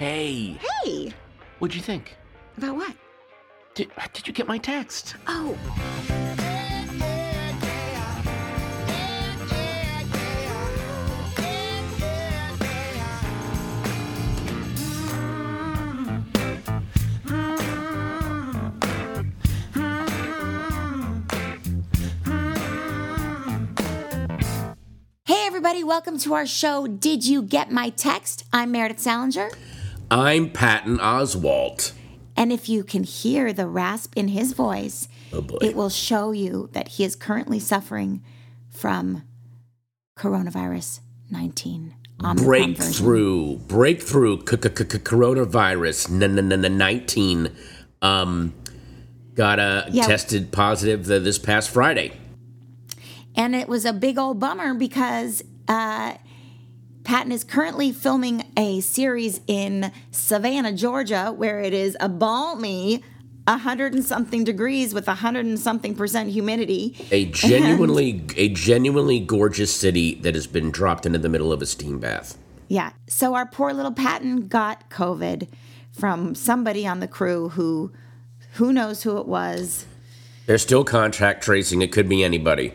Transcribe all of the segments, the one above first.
Hey, Hey, what'd you think? about what? Did, did you get my text? Oh, hey everybody, welcome to our show. Did you get my text? I'm Meredith Salinger. I'm Patton Oswalt. And if you can hear the rasp in his voice, Oh it will show you that he is currently suffering from coronavirus 19. Omicron version. breakthrough, breakthrough, c- c- c- coronavirus, n- n- n- n- 19. Um, got uh, Yeah. tested positive the, this past Friday. And it was a big old bummer because uh, Patton is currently filming a series in Savannah, Georgia, where it is a balmy 100 and something degrees with 100 and something percent humidity. A genuinely, a genuinely gorgeous city that has been dropped into the middle of a steam bath. Yeah. So our poor little Patton got COVID from somebody on the crew who who knows who it was. There's still contact tracing. It could be anybody.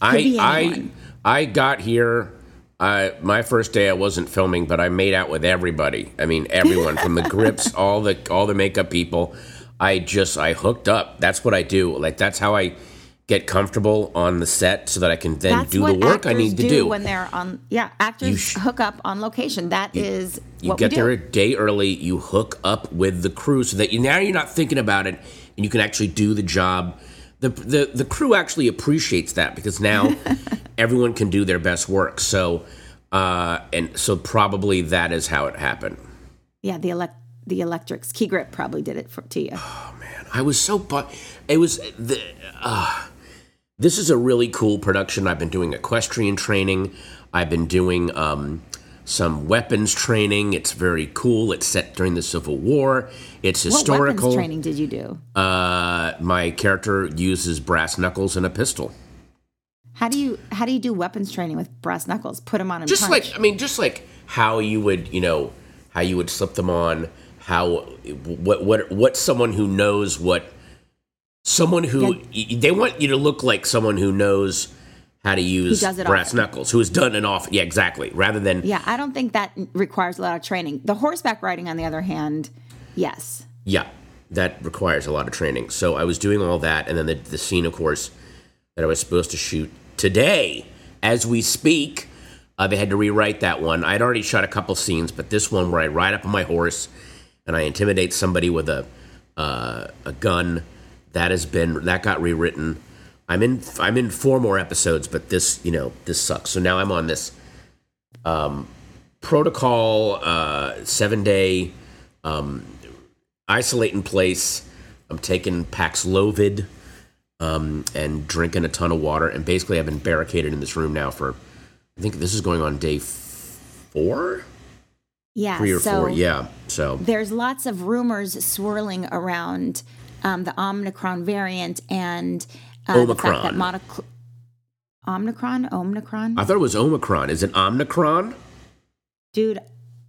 I be I. I got here. I my first day I wasn't filming, but I made out with everybody. I mean, everyone from the grips, all the all the makeup people. I just I hooked up. That's what I do. Like that's how I get comfortable on the set, so that I can then That's do the work I need to do. when they're on. Yeah, actors sh- hook up on location. That is you get there a day early. You hook up with the crew, so that you now you're not thinking about it, and you can actually do the job. The the the crew actually appreciates that because now everyone can do their best work. So uh, and so probably that is how it happened. Yeah, the elect the electrics. Key grip probably did it for, to you. Oh man, I was so bu- it was the uh, this is a really cool production. I've been doing equestrian training. I've been doing um, some weapons training. It's very cool. It's set during the Civil War. It's historical. What weapons training did you do? Uh, my character uses brass knuckles and a pistol. How do you how do you do weapons training with brass knuckles? Put them on and Just punch. like I mean, just like how you would, you know, how you would slip them on. How what what what someone who knows what someone who y- they want you to look like someone who knows how to use brass often. knuckles, who has done it off. Yeah, exactly. Rather than Yeah, I don't think that requires a lot of training. The horseback riding, on the other hand, yes. Yeah, that requires a lot of training. So I was doing all that, and then the, the scene, of course, that I was supposed to shoot today, as we speak, uh, they had to rewrite that one. I'd already shot a couple scenes, but this one where I ride up on my horse and I intimidate somebody with a uh, a gun, that has been that got rewritten. I'm in I'm in four more episodes, but this you know this sucks. So now I'm on this um, protocol uh, seven day um, isolate in place. I'm taking Paxlovid um, and drinking a ton of water. And basically, I've been barricaded in this room now for, I think this is going on day four, Yeah. three or so four. Yeah. So there's lots of rumors swirling around um, the Omicron variant and uh, the fact that Omicron. monoc- Omicron, Omicron, I thought it was Omicron. Is it Omicron? dude.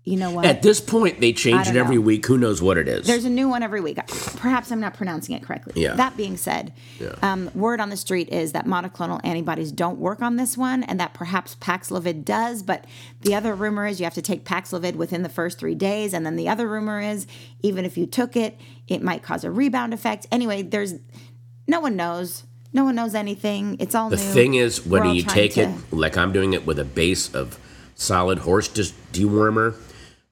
You know what? At this point, they change it every know. week. Who knows what it is? There's a new one every week. Perhaps I'm not pronouncing it correctly. Yeah. That being said, um, word on the street is that monoclonal antibodies don't work on this one, and that perhaps Paxlovid does. But the other rumor is you have to take Paxlovid within the first three days, and then the other rumor is even if you took it, it might cause a rebound effect. Anyway, there's no one knows. No one knows anything. It's all the new. thing is, when you take to- it, like I'm doing it with a base of solid horse dis- dewormer,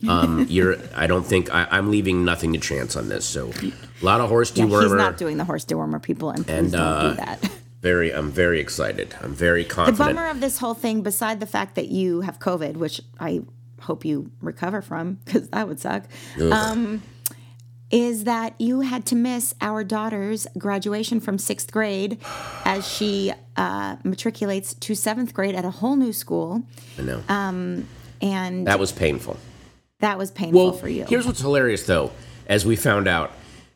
um, you're. I don't think I, I'm leaving nothing to chance on this. So, a lot of horse Yeah, dewormer. he's not doing the horse dewormer people, and please And, don't uh, do that. very. I'm very excited. I'm very confident. The bummer of this whole thing, beside the fact that you have COVID, which I hope you recover from, because that would suck, um, is that you had to miss our daughter's graduation from sixth grade as she uh, matriculates to seventh grade at a whole new school. I know And that was painful. that was painful Well, for you. here's what's hilarious, though. As we found out,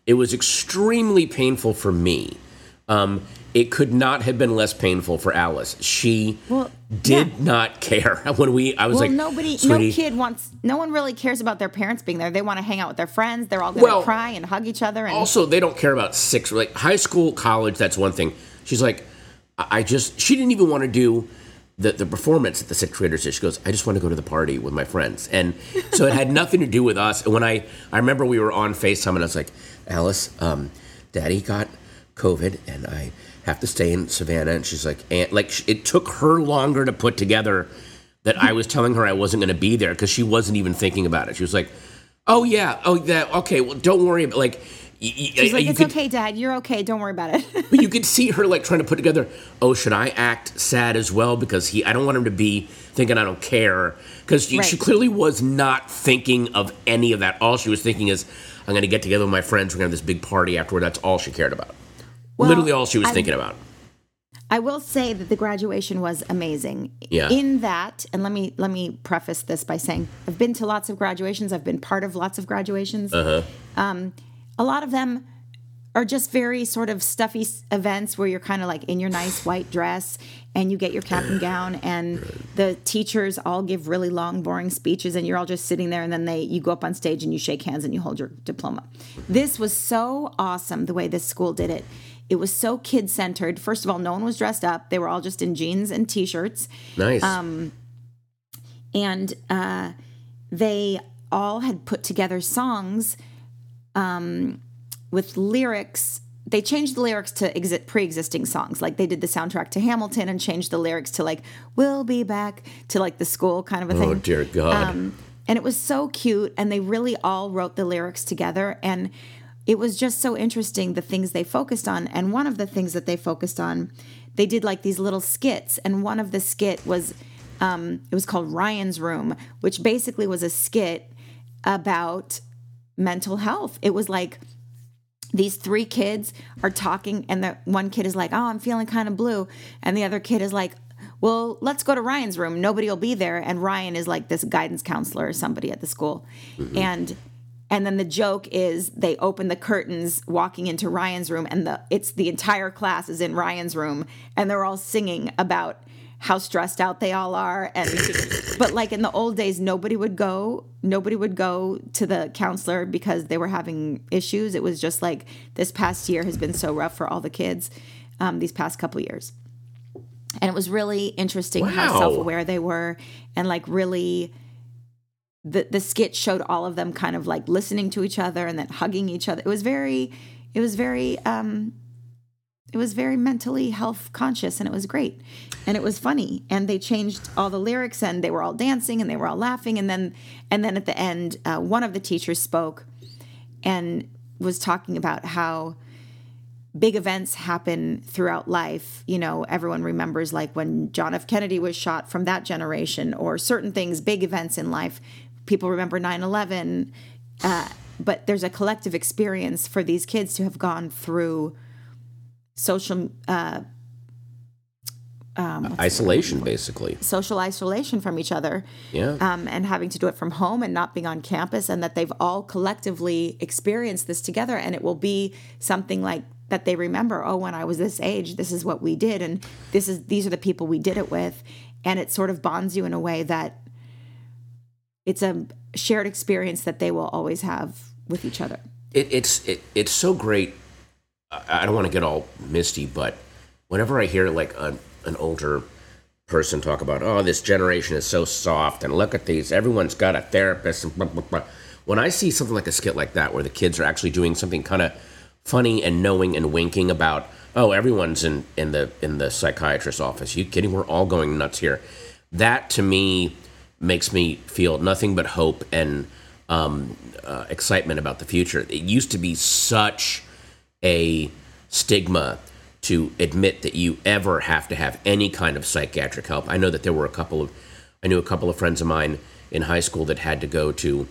it was extremely painful for me. Um, it could not have been less painful for Alice. She Well, did yeah. not care when we. I was well, like, nobody, "Sweetie, no kid wants, no one really cares about their parents being there. They want to hang out with their friends. They're all going to Well, cry and hug each other. And Also, they don't care about six. Like high school, college, that's one thing. She's like, I I just. She didn't even want to do the the performance at the sixth graders. did. She goes, I just want to go to the party with my friends, and so it had nothing to do with us. And when I I remember we were on Facetime, and I was like, Alice, um, Daddy got COVID, and I have to stay in Savannah. And she's like, and like it took her longer to put together that I was telling her I wasn't going to be there because she wasn't even thinking about it. She was like, Oh yeah, oh that okay. Well, don't worry. About, like, y- y- she's like, it's could, okay, Dad. You're okay. Don't worry about it. but you could see her like trying to put together. Oh, should I act sad as well because he? I don't want him to be thinking I don't care because she clearly was not thinking of any of that. All she was thinking is, I'm going to get together with my friends. We're going to have this big party afterward. That's all she cared about. Well, Literally all she was I'm- thinking about. I will say that the graduation was amazing. Yeah. In that, and let me let me preface this by saying I've been to lots of graduations. I've been part of lots of graduations. Uh-huh. Um, a lot of them are just very sort of stuffy events where you're kind of like in your nice white dress and you get your cap and gown and the teachers all give really long boring speeches and you're all just sitting there and then they you go up on stage and you shake hands and you hold your diploma. This was so awesome the way this school did it. It was so kid centered. First of all, no one was dressed up. They were all just in jeans and t-shirts Nice. Um, and uh, they all had put together songs um, with lyrics. They changed the lyrics to exi- pre-existing songs, like they did the soundtrack to Hamilton and changed the lyrics to like "We'll be back" to like the school kind of a thing. oh dear God. Um, and it was so cute, and they really all wrote the lyrics together, and it was just so interesting the things they focused on. And one of the things that they focused on, they did like these little skits, and one of the skit was um, it was called Ryan's Room, which basically was a skit about mental health. It was like these three kids are talking and the one kid is like oh i'm feeling kind of blue. And the other kid is like well let's go to ryan's room. Nobody will be there. And ryan is like this guidance counselor or somebody at the school. And and then the joke is they open the curtains walking into ryan's room and the it's the entire class is in ryan's room and they're all singing about how stressed out they all are and but like in the old days nobody would go nobody would go to the counselor because they were having issues. It was just like this past year has been so rough for all the kids um, these past couple years. And it was really interesting how self-aware they were and like really the the skit showed all of them kind of like listening to each other and then hugging each other. It was very it was very um it was very mentally health conscious and it was great. And it was funny. And they changed all the lyrics and they were all dancing and they were all laughing. And then and then at the end uh, one of the teachers spoke and was talking about how big events happen throughout life. You know everyone remembers like when john f. Kennedy was shot from that generation or certain things big events in life people remember 9-11 uh, but there's a collective experience for these kids to have gone through social uh, Isolation, basically. social isolation from each other Yeah. um, and having to do it from home and not being on campus and that they've all collectively experienced this together and it will be something like that they remember oh when i was this age this is what we did and this is these are the people we did it with and it sort of bonds you in a way that it's a shared experience that they will always have with each other it, it's it, it's so great. I, don't want to get all misty, but whenever I hear like an older person talk about, oh, this generation is so soft, and look at these, everyone's got a therapist, and blah, blah, blah. when I see something like a skit like that, where the kids are actually doing something kind of funny and knowing and winking about, oh, everyone's in in the in the psychiatrist's office. you kidding? We're all going nuts here. That to me makes me feel nothing but hope and um, uh, excitement about the future. It used to be such a stigma to admit that you ever have to have any kind of psychiatric help. I know that there were a couple of, I knew a couple of friends of mine in high school that had to go to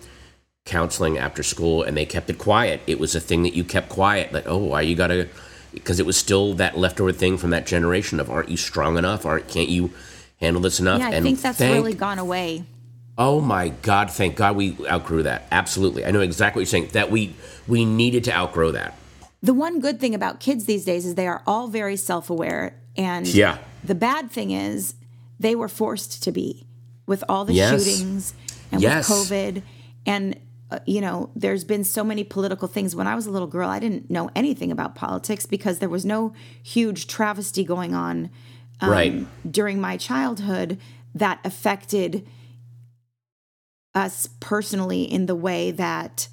counseling after school and they kept it quiet. It was a thing that you kept quiet. Like, oh, why you gotta, because it was still that leftover thing from that generation of aren't you strong enough? Aren't can't you handle this enough? Yeah, I and think that's thank- really gone away. Oh my God! Thank God we outgrew that. Absolutely, I know exactly what you're saying. That we we needed to outgrow that. The one good thing about kids these days is they are all very self aware. And Yeah. the bad thing is they were forced to be with all the Yes. shootings and Yes. with COVID. And, uh, you know, there's been so many political things. When I was a little girl, I didn't know anything about politics because there was no huge travesty going on right. Um, during my childhood that affected us personally in the way that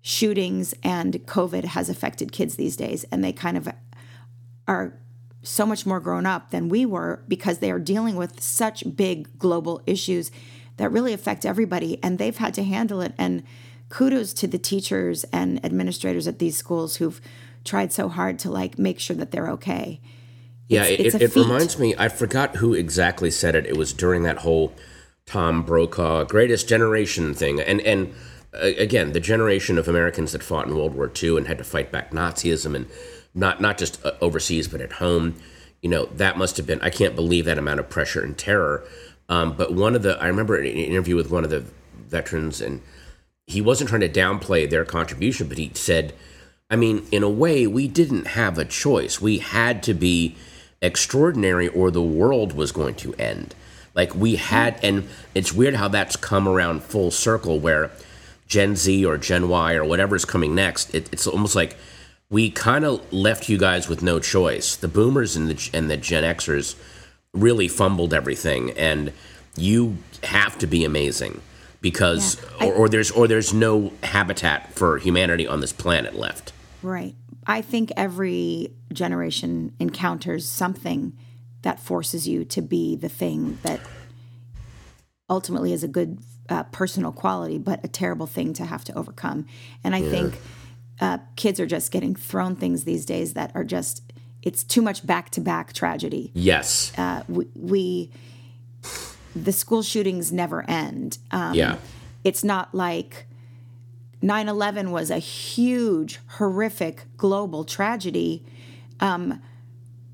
shootings and COVID has affected kids these days. And they kind of are so much more grown up than we were because they are dealing with such big global issues that really affect everybody. And they've had to handle it. And kudos to the teachers and administrators at these schools who've tried so hard to like make sure that they're okay. Yeah, It's- it, it's it, it reminds me. I forgot who exactly said it. It was during that whole Tom Brokaw greatest generation thing, and and uh, again, the generation of Americans that fought in World War II and had to fight back Nazism, and not not just uh, overseas but at home. You know, that must have been. I can't believe that amount of pressure and terror. Um, but one of the, I remember an interview with one of the veterans, and he wasn't trying to downplay their contribution, but he said, I mean, in a way, we didn't have a choice. We had to be extraordinary or the world was going to end. Like we had, and it's weird how that's come around full circle where Gen Z or Gen Y or whatever is coming next, it, it's almost like we kind of left you guys with no choice. The boomers and the, and the Gen Xers really fumbled everything, and you have to be amazing because, Yeah, I- or, or there's or there's no habitat for humanity on this planet left. Right. I think every generation encounters something that forces you to be the thing that ultimately is a good uh, personal quality, but a terrible thing to have to overcome. And I think uh, kids are just getting thrown things these days that are just, it's too much back to back tragedy. Yes. Uh, we, we, the school shootings never end. Um, yeah. it's not like 9-11 was a huge horrific global tragedy um,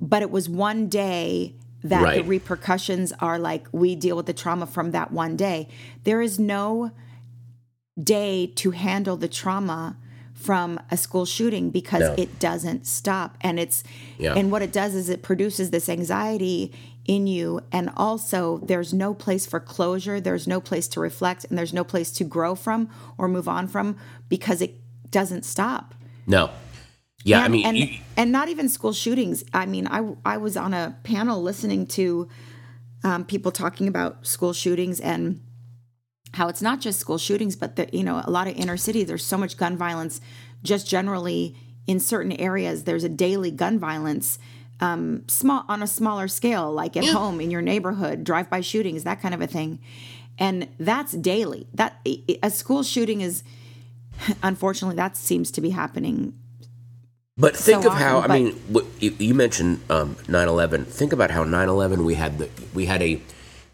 but it was one day that the repercussions are like we deal with the trauma from that one day there is no day to handle the trauma from a school shooting because No. it doesn't stop and it's Yeah. and what it does is it produces this anxiety in you and also there's no place for closure there's no place to reflect and there's no place to grow from or move on from because it doesn't stop No. Yeah. and, I mean, and, you, and not even school shootings. I mean, I I was on a panel listening to um, people talking about school shootings and how it's not just school shootings, but that you know a lot of inner city. There's so much gun violence, just generally in certain areas. There's a daily gun violence. Um, small on a smaller scale, like at home in your neighborhood, drive-by shootings, that kind of a thing, and that's daily. That a school shooting is, unfortunately, that seems to be happening But think so of how I mean, what, you, you mentioned um, 9/11. Think about how 9/11 we had the we had a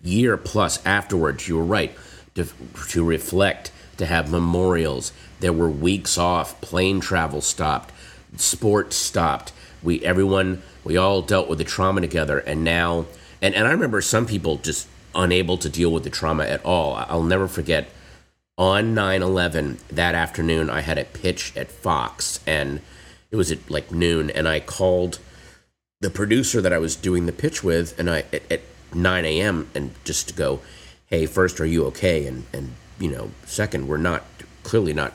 year plus afterwards. You were right to to reflect, to have memorials. There were weeks off. Plane travel stopped. Sports stopped. We everyone we all dealt with the trauma together, and now and and I remember some people just unable to deal with the trauma at all. I'll never forget on 9-11 that afternoon i had a pitch at fox and it was at like noon and i called the producer that i was doing the pitch with and i at, at 9 a.m and just to go hey first are you okay? And and you know second we're not clearly not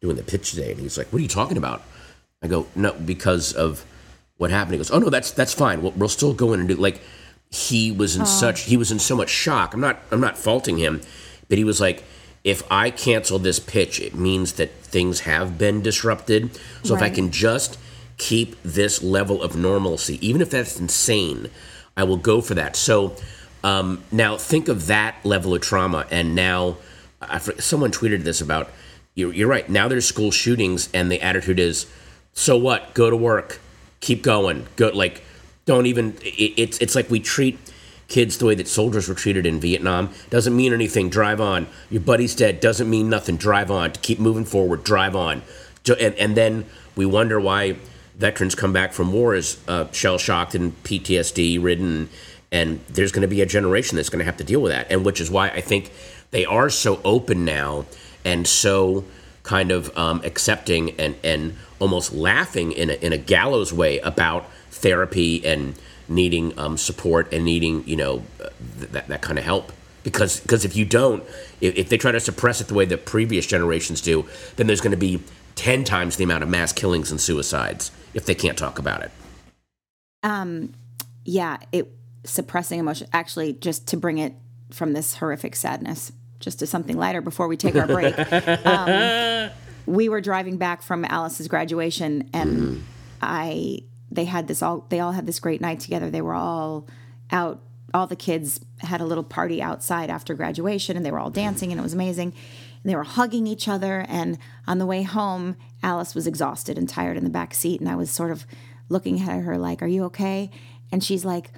doing the pitch today. And he's like what are you talking about? I go no because of what happened. He goes oh no that's that's fine. We'll, we'll still go in and do like he was in such he was in so much shock. I'm not i'm not faulting him but he was like if i cancel this pitch it means that things have been disrupted. So if i can just keep this level of normalcy even if that's insane i will go for that. So um, now think of that level of trauma. And now I, someone tweeted this about you're, you're right. Now there's school shootings and the attitude is so what? Go to work keep going. Go like, don't even. It, it's it's like we treat kids the way that soldiers were treated in Vietnam. Doesn't mean anything. Drive on. Your buddy's dead. Doesn't mean nothing. Drive on. To keep moving forward. Drive on. And and then we wonder why veterans come back from war as uh, shell shocked and PTSD ridden. And there's going to be a generation that's going to have to deal with that. And which is why I think they are so open now and so kind of um, accepting and, and almost laughing in a, in a gallows way about therapy and needing um, support and needing you know th- that, that kind of help because because if you don't if, if they try to suppress it the way the previous generations do then there's going to be 10 times the amount of mass killings and suicides if they can't talk about it Um, yeah, it suppressing emotion. Actually, just to bring it from this horrific sadness, just to something lighter before we take our break. um, we were driving back from Alice's graduation, and I they had this all they all had this great night together. They were all out. All the kids had a little party outside after graduation, and they were all dancing, and it was amazing. And they were hugging each other. And on the way home, Alice was exhausted and tired in the back seat, and I was sort of looking at her like, "Are you okay?" And she's like,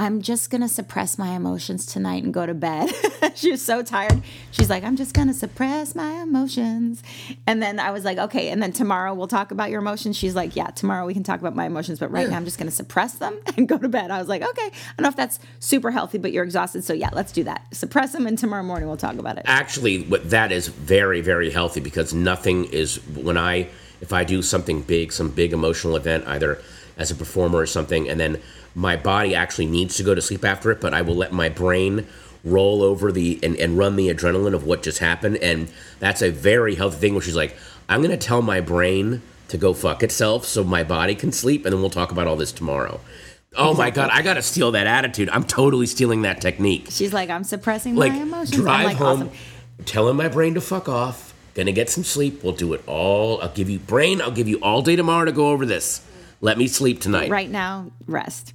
I'm just gonna suppress my emotions tonight and go to bed. she was so tired. She's like, I'm just gonna suppress my emotions. And then I was like, okay. And then tomorrow we'll talk about your emotions. She's like, yeah, tomorrow we can talk about my emotions, but right now I'm just gonna suppress them and go to bed. I was like, okay. I don't know if that's super healthy, but you're exhausted. So yeah, let's do that. Suppress them and tomorrow morning we'll talk about it. actually what that is very very healthy because nothing is when i if i do something big some big emotional event either as a performer or something and then my body actually needs to go to sleep after it but i will let my brain roll over the and, and run the adrenaline of what just happened and that's a very healthy thing where she's like i'm going to tell my brain to go fuck itself so my body can sleep and then we'll talk about all this tomorrow oh my god i gotta steal that attitude i'm totally stealing that technique She's like, I'm suppressing like my emotions. drive like, home, awesome. telling my brain to fuck off. Gonna get some sleep. We'll do it all. I'll give you brain. I'll give you all day tomorrow to go over this. Let me sleep tonight. Right now, rest.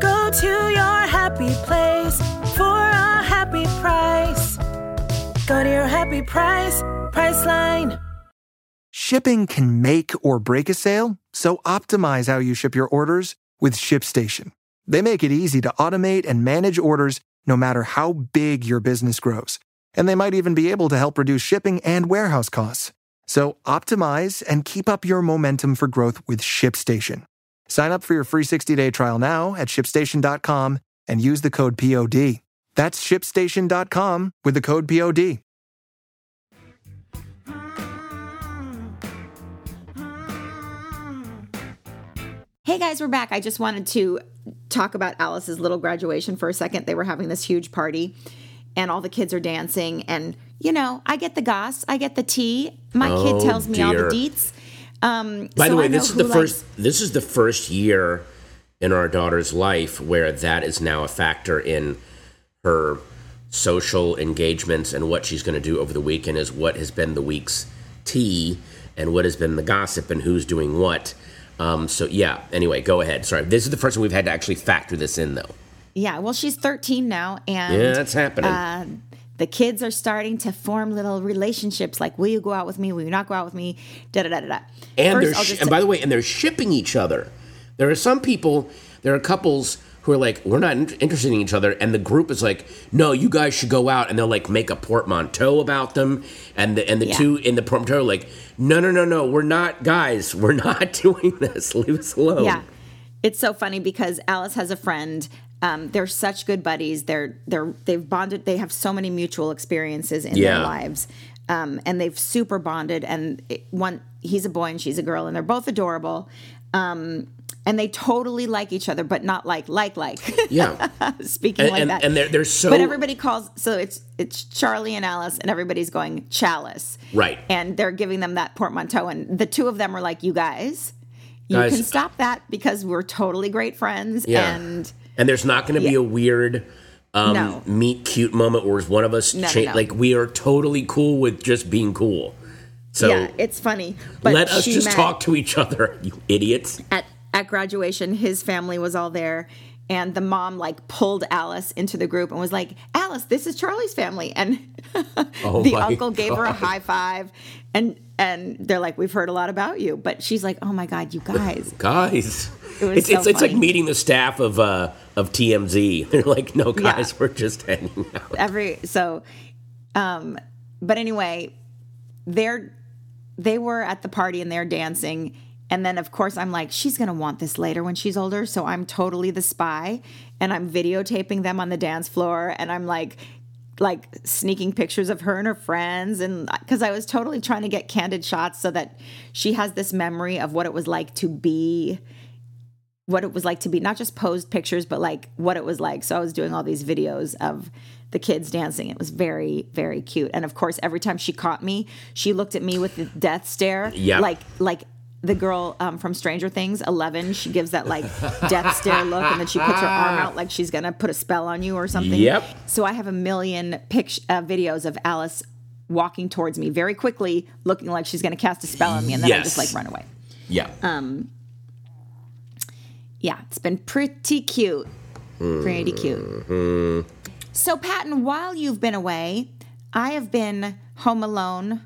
Go to your happy place for a happy price. Go to your happy price, Priceline. Shipping can make or break a sale, so optimize how you ship your orders with ShipStation. They make it easy to automate and manage orders no matter how big your business grows. And they might even be able to help reduce shipping and warehouse costs. So optimize and keep up your momentum for growth with ShipStation. Sign up for your free 60-day trial now at shipstation.com and use the code POD. That's shipstation.com with the code POD. Hey guys, we're back. I just wanted to talk about Alice's little graduation for a second. They were having this huge party and all the kids are dancing and you know, I get the goss, I get the tea. My Oh, kid tells me all the deets. Um, By so the way, this is the likes- first. This is the first year in our daughter's life where that is now a factor in her social engagements and what she's going to do over the weekend is what has been the week's tea and what has been the gossip and who's doing what. Um, so yeah. Anyway, go ahead. Sorry, this is the first time we've had to actually factor this in, though. Yeah, well, she's 13 now, and Yeah, that's happening. uh, the kids are starting to form little relationships. Like, will you go out with me? Will you not go out with me? Da da da da da. and First, they're sh- and say- by the way, and they're shipping each other. There are some people, there are couples who are like, we're not in- interested in each other, and the group is like, no, you guys should go out, and they'll like make a portmanteau about them, and the and the Yeah. two in the portmanteau are like, no, no, no, no, we're not guys, we're not doing this. Leave us alone. Yeah, it's so funny because Alice has a friend. Um, they're such good buddies. They're they're they've bonded. They have so many mutual experiences in Yeah. their lives, um, and they've super bonded. And it, one, he's a boy and she's a girl, and they're both adorable. Um, and they totally like each other, but not like like like. yeah. Speaking And, like and, that, and they're they're so but everybody calls so it's it's Charlie and Alice, and everybody's going Chalice, Right. And they're giving them that portmanteau, and the two of them are like, "You guys, you Guys- can stop that because we're totally great friends." Yeah. And And there's not going to be a weird um, No. meet cute moment where one of us No, cha- no. like we are totally cool with just being cool. So yeah, it's funny. But let us just talk to each other, you idiots. at at graduation, his family was all there, and the mom like pulled Alice into the group and was like, "Alice, this is Charlie's family," and Oh the uncle gave her a high five, and and they're like, "We've heard a lot about you," but she's like, "Oh my God, you guys." Guys, It was it's, so it's, it's like meeting the staff of uh, of TMZ. They're like, no, Yeah. guys, we're just hanging out. every so um but anyway they're they were at the party and they're dancing and then of course i'm like she's gonna want this later when she's older so i'm totally the spy and i'm videotaping them on the dance floor and i'm like like sneaking pictures of her and her friends and because i was totally trying to get candid shots so that she has this memory of what it was like to be what it was like to be not just posed pictures but like what it was like so i was doing all these videos of the kids dancing it was very very cute and of course every time she caught me she looked at me with the death stare Yeah. like like the girl um, from Stranger Things, Eleven, she gives that like death stare look, and then she puts her arm out like she's gonna put a spell on you or something. Yep. So I have a million pict- uh, videos of Alice walking towards me very quickly, looking like she's gonna cast a spell on me, and then I just like run away. Yeah. Um, Yeah, it's been pretty cute. Pretty cute. So, Patton, while you've been away, I have been home alone,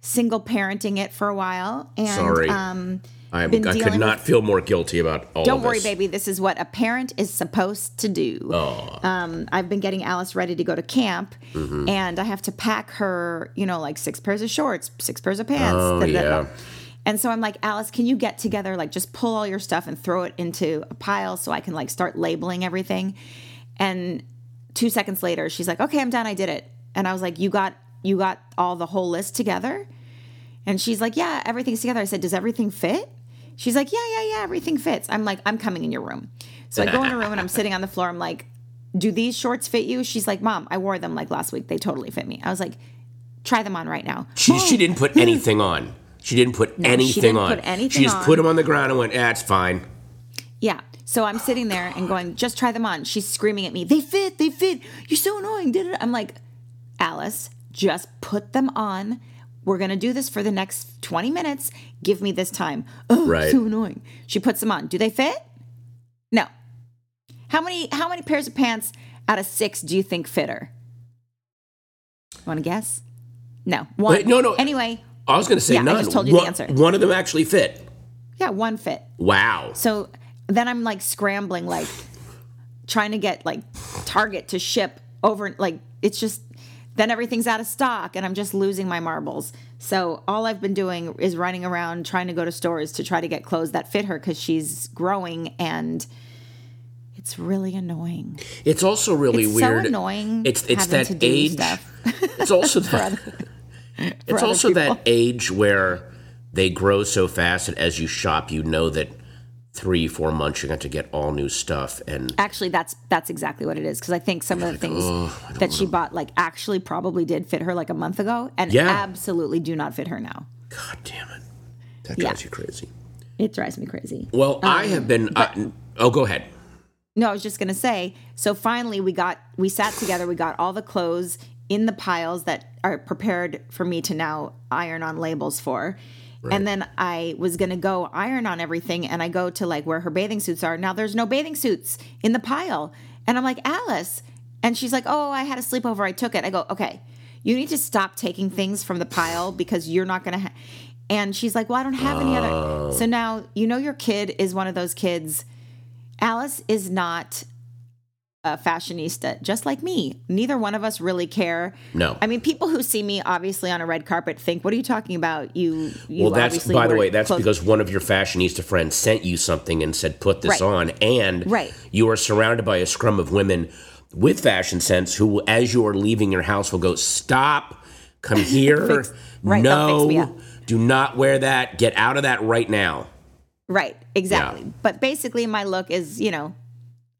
single parenting it for a while. And, Sorry. Um, I'm, I could not with- feel more guilty about all don't worry, baby. This is what a parent is supposed to do. Oh. Um, I've been getting Alice ready to go to camp, Mm-hmm. and I have to pack her, you know, like six pairs of shorts, six pairs of pants. Oh, da, da, da. And so I'm like, Alice, can you get together, like, just pull all your stuff and throw it into a pile so I can like start labeling everything. And two seconds later, she's like, "Okay, I'm done. I did it." And I was like, "You got you got all the whole list together?" And she's like, "Yeah, everything's together." I said, "Does everything fit?" She's like, "Yeah, yeah, yeah, everything fits." I'm like, "I'm coming in your room." So I go in her room and I'm sitting on the floor. I'm like, "Do these shorts fit you?" She's like, "Mom, I wore them like last week. They totally fit me." I was like, "Try them on right now." She, she didn't put anything on. She didn't put No, she anything didn't on. put anything she just on. put them on the ground and went, ah, it's fine. Yeah. So I'm sitting there and going, just try them on. She's screaming at me, they fit, they fit. You're so annoying. Da-da-da. I'm like, Alice, just put them on. We're going to do this for the next 20 minutes. Give me this time. Oh, Right. so annoying. She puts them on. Do they fit? No. How many how many pairs of pants out of 6 do you think fit her? Want to guess? No. One. Wait, no, no. Anyway, I was going to say Yeah, I just told you the one, answer. One of them actually fit. yeah, one fit. Wow. So then I'm like scrambling, like trying to get like Target to ship over. Like it's just then everything's out of stock, and I'm just losing my marbles. So all I've been doing is running around trying to go to stores to try to get clothes that fit her because she's growing and. It's really annoying. It's also really weird. It's so annoying It's it's that age. stuff It's also that. it's also that age where they grow so fast that as you shop, you know that three, four months you're going to get all new stuff. And Actually, that's that's exactly what it is because I think some of the things that she bought like actually probably did fit her like a month ago, and Yeah. absolutely do not fit her now. God damn it, that Yeah. drives you crazy. It drives me crazy. Well, I have been. uh, oh, go ahead. No, I was just gonna say. So finally, we got we sat together. We got all the clothes in the piles that are prepared for me to now iron on labels for. And then I was gonna go iron on everything, and I go to like where her bathing suits are. Now there's no bathing suits in the pile, and I'm like Alice, and she's like, "Oh, I had a sleepover. I took it." I go, "Okay, you need to stop taking things from the pile because you're not gonna." Ha-. And she's like, "Well, I don't have any other." Oh. So now you know your kid is one of those kids. Alice is not a fashionista, just like me. Neither one of us really care. No. I mean, people who see me obviously on a red carpet think, "What are you talking about? You, you Well, that's by the way, that's clothes- because one of your fashionista friends sent you something and said, "Put this Right. on," and Right. you are surrounded by a scrum of women with fashion sense who, as you are leaving your house, will go, "Stop! Come here! Fix- right, no, fix me up." do not wear that. Get out of that right now." right, exactly." Yeah. But basically, my look is, you know,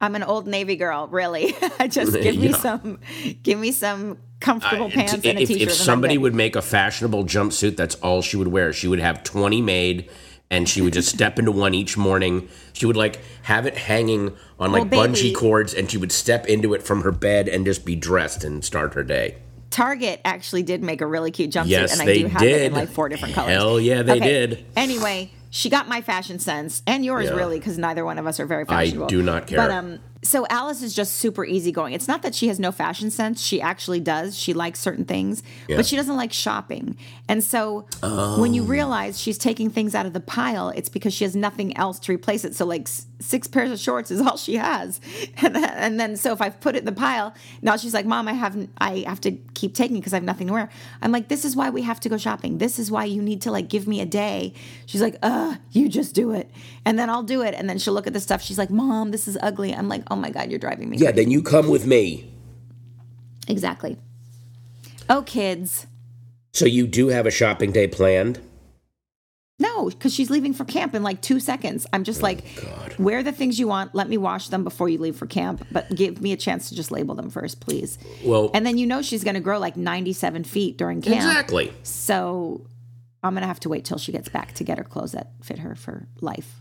I'm an old Navy girl. Really, just give me Yeah. some, give me some comfortable pants and a if, t-shirt. if somebody would make a fashionable jumpsuit, that's all she would wear. She would have twenty made, and she would just step into one each morning. She would like have it hanging on like Well, bungee cords, and she would step into it from her bed and just be dressed and start her day. Target actually did make a really cute jumpsuit, Yes, and I do have it in like four different colors. Hell yeah, they Okay, did. Anyway, she got my fashion sense and yours, Yeah. really, because neither one of us are very fashionable. I do not care. But um, so Alice is just super easygoing. It's not that she has no fashion sense; she actually does. She likes certain things, Yeah. but she doesn't like shopping. And so when Oh. you realize she's taking things out of the pile, it's because she has nothing else to replace it. So like s- six pairs of shorts is all she has, and then, and then so if I've put it in the pile, now she's like, "Mom, I have I have to keep taking because I have nothing to wear." I'm like, "This is why we have to go shopping. This is why you need to like give me a day." She's like, "Uh, you just do it," and then I'll do it, and then she'll look at the stuff. She's like, "Mom, this is ugly." I'm like, "Oh my god, you're driving me." Yeah, crazy." then you come with me. exactly. Oh, kids. So you do have a shopping day planned. No, because she's leaving for camp in like two seconds. I'm just like, Oh, God. wear the things you want. Let me wash them before you leave for camp, but give me a chance to just label them first, please. Well, And then you know she's going to grow like 97 feet during camp. exactly. So I'm going to have to wait till she gets back to get her clothes that fit her for life.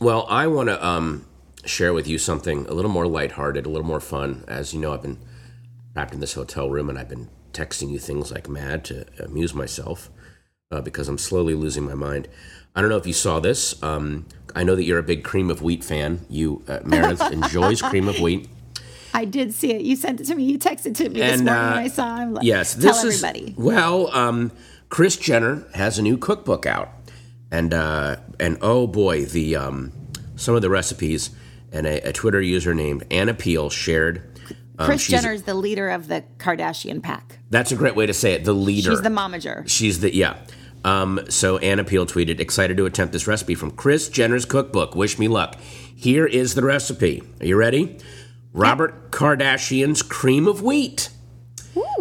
Well, I want to um, share with you something a little more lighthearted, a little more fun. As you know, I've been trapped in this hotel room and I've been texting you things like mad to amuse myself uh, because I'm slowly losing my mind. I don't know if you saw this. Um, I know that you're a big cream of wheat fan. You, uh, Meredith, enjoys cream of wheat. I did see it. You sent it to me. You texted it to me this morning uh, I saw. I'm like, Yes, tell this is everybody. well. Um, Kris Jenner has a new cookbook out, and uh, and oh boy, the um, some of the recipes and a, a Twitter user named Anna Peel shared. Um, Kris she's- Jenner's the leader of the Kardashian pack. That's a great way to say it. The leader. She's the momager. She's the yeah. Um, so Anna Peel tweeted, "Excited to attempt this recipe from Kris Jenner's cookbook. Wish me luck. Here is the recipe. Are you ready? Robert Kardashian's cream of wheat."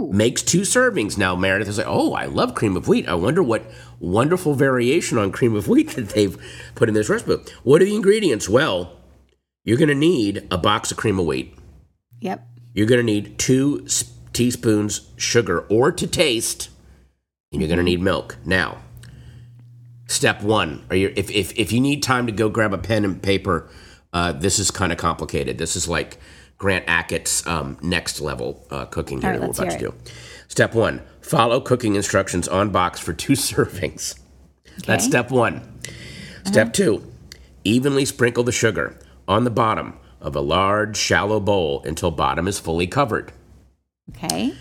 makes two servings. Now Meredith is like, "Oh, I love cream of wheat. I wonder what wonderful variation on cream of wheat that they've put in this recipe. What are the ingredients? Well, you're going to need a box of cream of wheat. Yep. You're going to need two teaspoons sugar or to taste, and you're going to need milk. Now, step one: are you if if if you need time to go grab a pen and paper, uh, this is kind of complicated. This is like Grant Achatz's um, next level uh, cooking here right, that we're about to do. Step one: follow cooking instructions on box for two servings. That's step one. Step two: evenly sprinkle the sugar on the bottom of a large, shallow bowl until bottom is fully covered. Okay.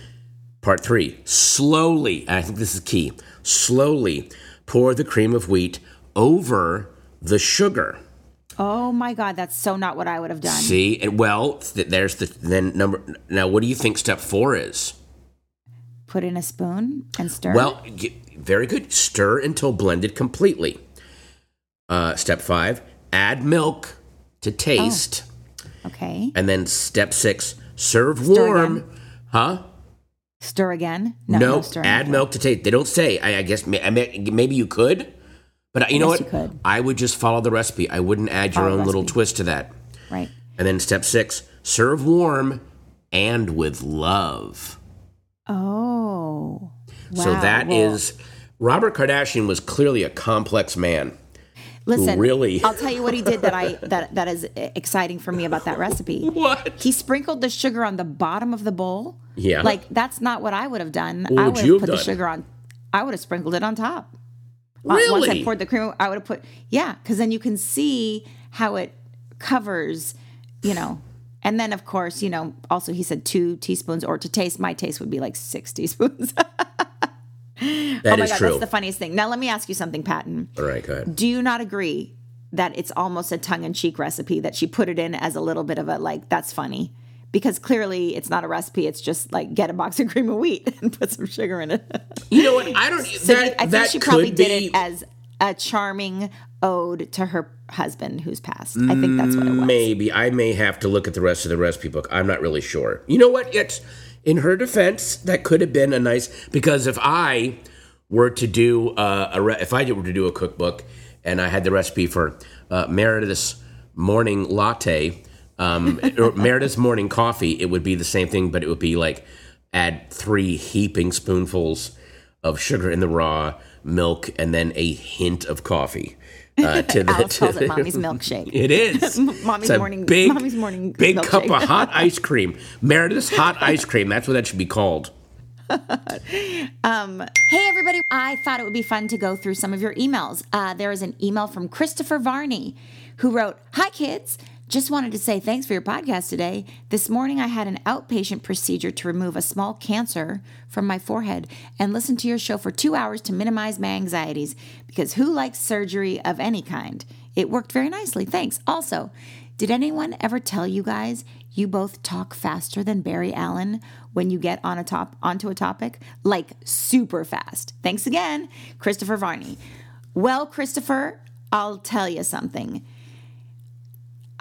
Part three, slowly, I think this is key, slowly pour the cream of wheat over the sugar. Oh my God, that's so not what I would have done. See, and well, th- there's the then number. Now, what do you think step four is? Put in a spoon and stir. Well, very good. Stir until blended completely. Uh, step five, add milk to taste. Oh, okay. And then step six, serve Stir warm. again? Huh? Stir again? No, No, no add milk to taste. They don't say. I, I guess may, I may, maybe you could, but you know what? you could. I would just follow the recipe. I wouldn't add your Follow the own little twist to that. Right. And then step six: serve warm and with love. Oh. so wow. that Well, is Robert Kardashian was clearly a complex man. Listen, really- I'll tell you what he did that I that that is exciting for me about that recipe. What? He sprinkled the sugar on the bottom of the bowl. Yeah. Like that's not what I would have done. What I would have put the sugar on. I would have sprinkled it on top. Uh, Once I poured the cream, I would have put yeah, because then you can see how it covers, you know. And then of course, you know, also he said two teaspoons or to taste. My taste would be like six teaspoons. That oh my is god, true. that's the funniest thing. Now let me ask you something, Patton. All right, go ahead. Do you not agree that it's almost a tongue-in-cheek recipe that she put it in as a little bit of a like that's funny? Because clearly it's not a recipe, it's just like get a box of cream of wheat and put some sugar in it. You know what? I don't. So that, I think that she probably did be, it as a charming ode to her husband who's passed. I think that's what it was. Maybe I may have to look at the rest of the recipe book. I'm not really sure. You know what? It's in her defense that could have been a nice because if I were to do uh, a re- if I were to do a cookbook and I had the recipe for uh, Meredith's morning latte um, or Meredith's morning coffee, it would be the same thing, but it would be like add three heaping spoonfuls of sugar in the raw milk and then a hint of coffee. Uh, to the, Alice to calls it mommy's milkshake. It is. Mommy's morning- Big, mommy's morning Big cup of hot ice cream. Meredith's hot ice cream. That's what that should be called. Hey, everybody. I thought it would be fun to go through some of your emails. Uh, there is an email from Christopher Varney who wrote Hi, kids. Just wanted to say thanks for your podcast today. This morning I had an outpatient procedure to remove a small cancer from my forehead and listened to your show for two hours to minimize my anxieties because who likes surgery of any kind? It worked very nicely. Thanks. Also, did anyone ever tell you guys you both talk faster than Barry Allen when you get on a top onto a topic? Like super fast. Thanks again, Christopher Varney. Well, Christopher, I'll tell you something.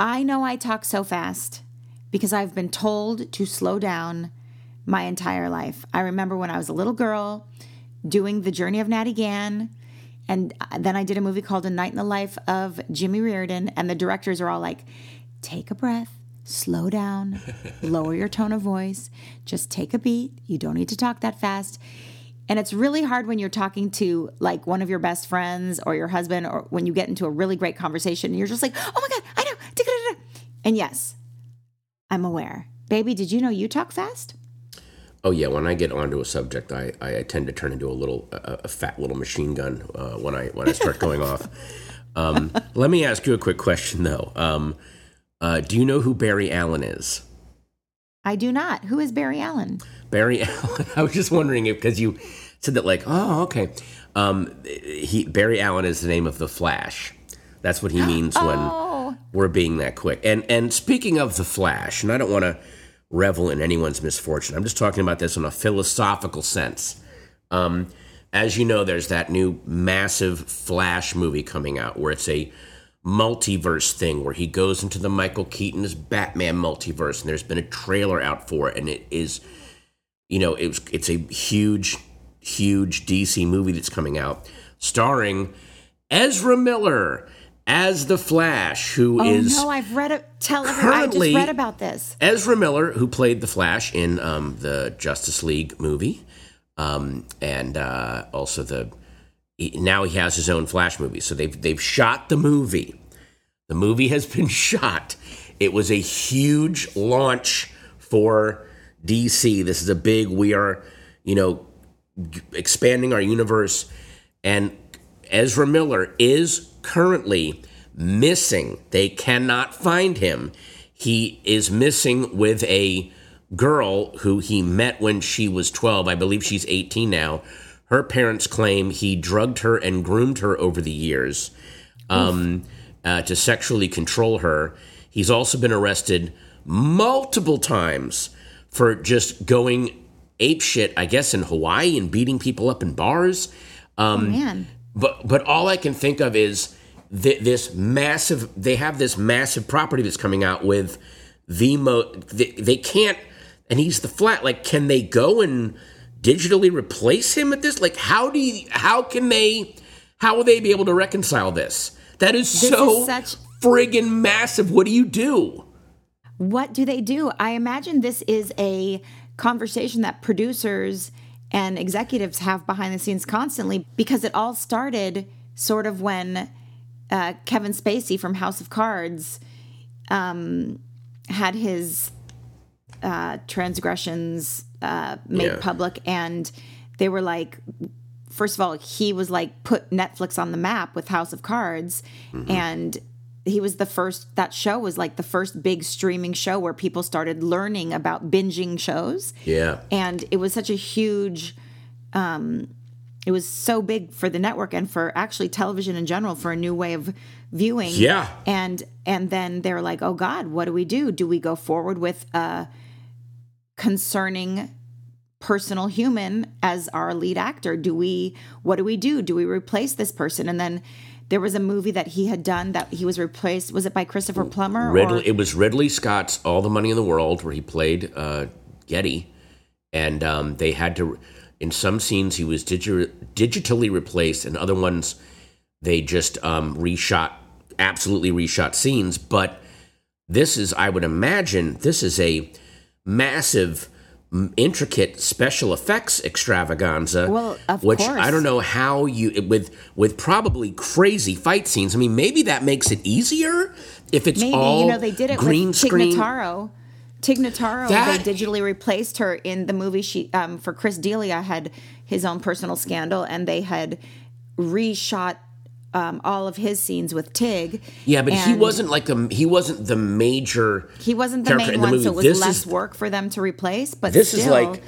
I know I talk so fast because I've been told to slow down my entire life. I remember when I was a little girl doing The Journey of Natty Gann, and uh, then I did a movie called A Night in the Life of Jimmy Reardon, and the directors are all like, take a breath, slow down, lower your tone of voice, just take a beat. You don't need to talk that fast. And it's really hard when you're talking to like one of your best friends or your husband, or when you get into a really great conversation and you're just like, oh my God, I know. Da-da-da-da." And yes, I'm aware. Baby, did you know you talk fast? Oh yeah, when I get onto a subject, I, I tend to turn into a little a, a fat little machine gun uh, when I when I start going off. Um, let me ask you a quick question though. Um, uh, do you know who Barry Allen is? I do not. Who is Barry Allen? Barry Allen. I was just wondering if because you said that like oh okay. Um, he Barry Allen is the name of the Flash. That's what he means Oh. when we're being that quick. And and speaking of the Flash, and I don't want to revel in anyone's misfortune. I'm just talking about this in a philosophical sense. Um, as you know, there's that new massive Flash movie coming out where it's a multiverse thing where he goes into the Michael Keaton's Batman multiverse, and there's been a trailer out for it, and it is, you know, it's it's a huge, huge DC movie that's coming out, starring Ezra Miller as the Flash, who Oh is no, I've read it. Tell everyone. I just read about this. Ezra Miller, who played the Flash in um, the Justice League movie, um, and uh, also the he, now he has his own Flash movie. So they've they've shot the movie. The movie has been shot. It was a huge launch for DC. This is a big. We are, you know, expanding our universe, and Ezra Miller is currently missing. They cannot find him. He is missing with a girl who he met when she was 12. I believe she's 18 now. Her parents claim he drugged her and groomed her over the years um, uh, to sexually control her. He's also been arrested multiple times for just going ape shit, I guess, in Hawaii and beating people up in bars. Um, Man, but but all I can think of is th- this massive. They have this massive property that's coming out with the mo. They, they can't, and he's the flat. Like, can they go and digitally replace him at this? Like, how do you? How can they? How will they be able to reconcile this? That is This so is such- friggin' massive. What do you do? what do they do? I imagine this is a conversation that producers and executives have behind the scenes constantly because it all started sort of when uh, Kevin Spacey from House of Cards um, had his uh, transgressions uh, made Yeah. public, and they were like, first of all, he was like put Netflix on the map with House of Cards, and he was the first. That show was like the first big streaming show where people started learning about binging shows Yeah. and it was such a huge um it was so big for the network and for actually television in general for a new way of viewing Yeah. and and then they're like oh god what do we do do we go forward with a concerning personal human as our lead actor do we what do we do do we replace this person and then there was a movie that he had done that he was replaced was it by christopher plummer Ridley, or it was Ridley Scott's All the Money in the World, where he played uh, Getty, and um, they had to. In some scenes, he was digi- digitally replaced, and other ones they just um, reshot, absolutely reshot scenes. But this is, I would imagine, this is a massive intricate special effects extravaganza. Well, of which course. I don't know how you with with probably crazy fight scenes. I mean, maybe that makes it easier if it's Maybe all you know they did it green with screen. Tig Notaro. Tig Notaro, That- they digitally replaced her in the movie. She um, for Chris D'Elia had his own personal scandal, and they had reshot um, all of his scenes with Tig. Yeah, but he wasn't like the he wasn't the major. He wasn't the main in the one, so it was This less is- work for them to replace. But This still, is like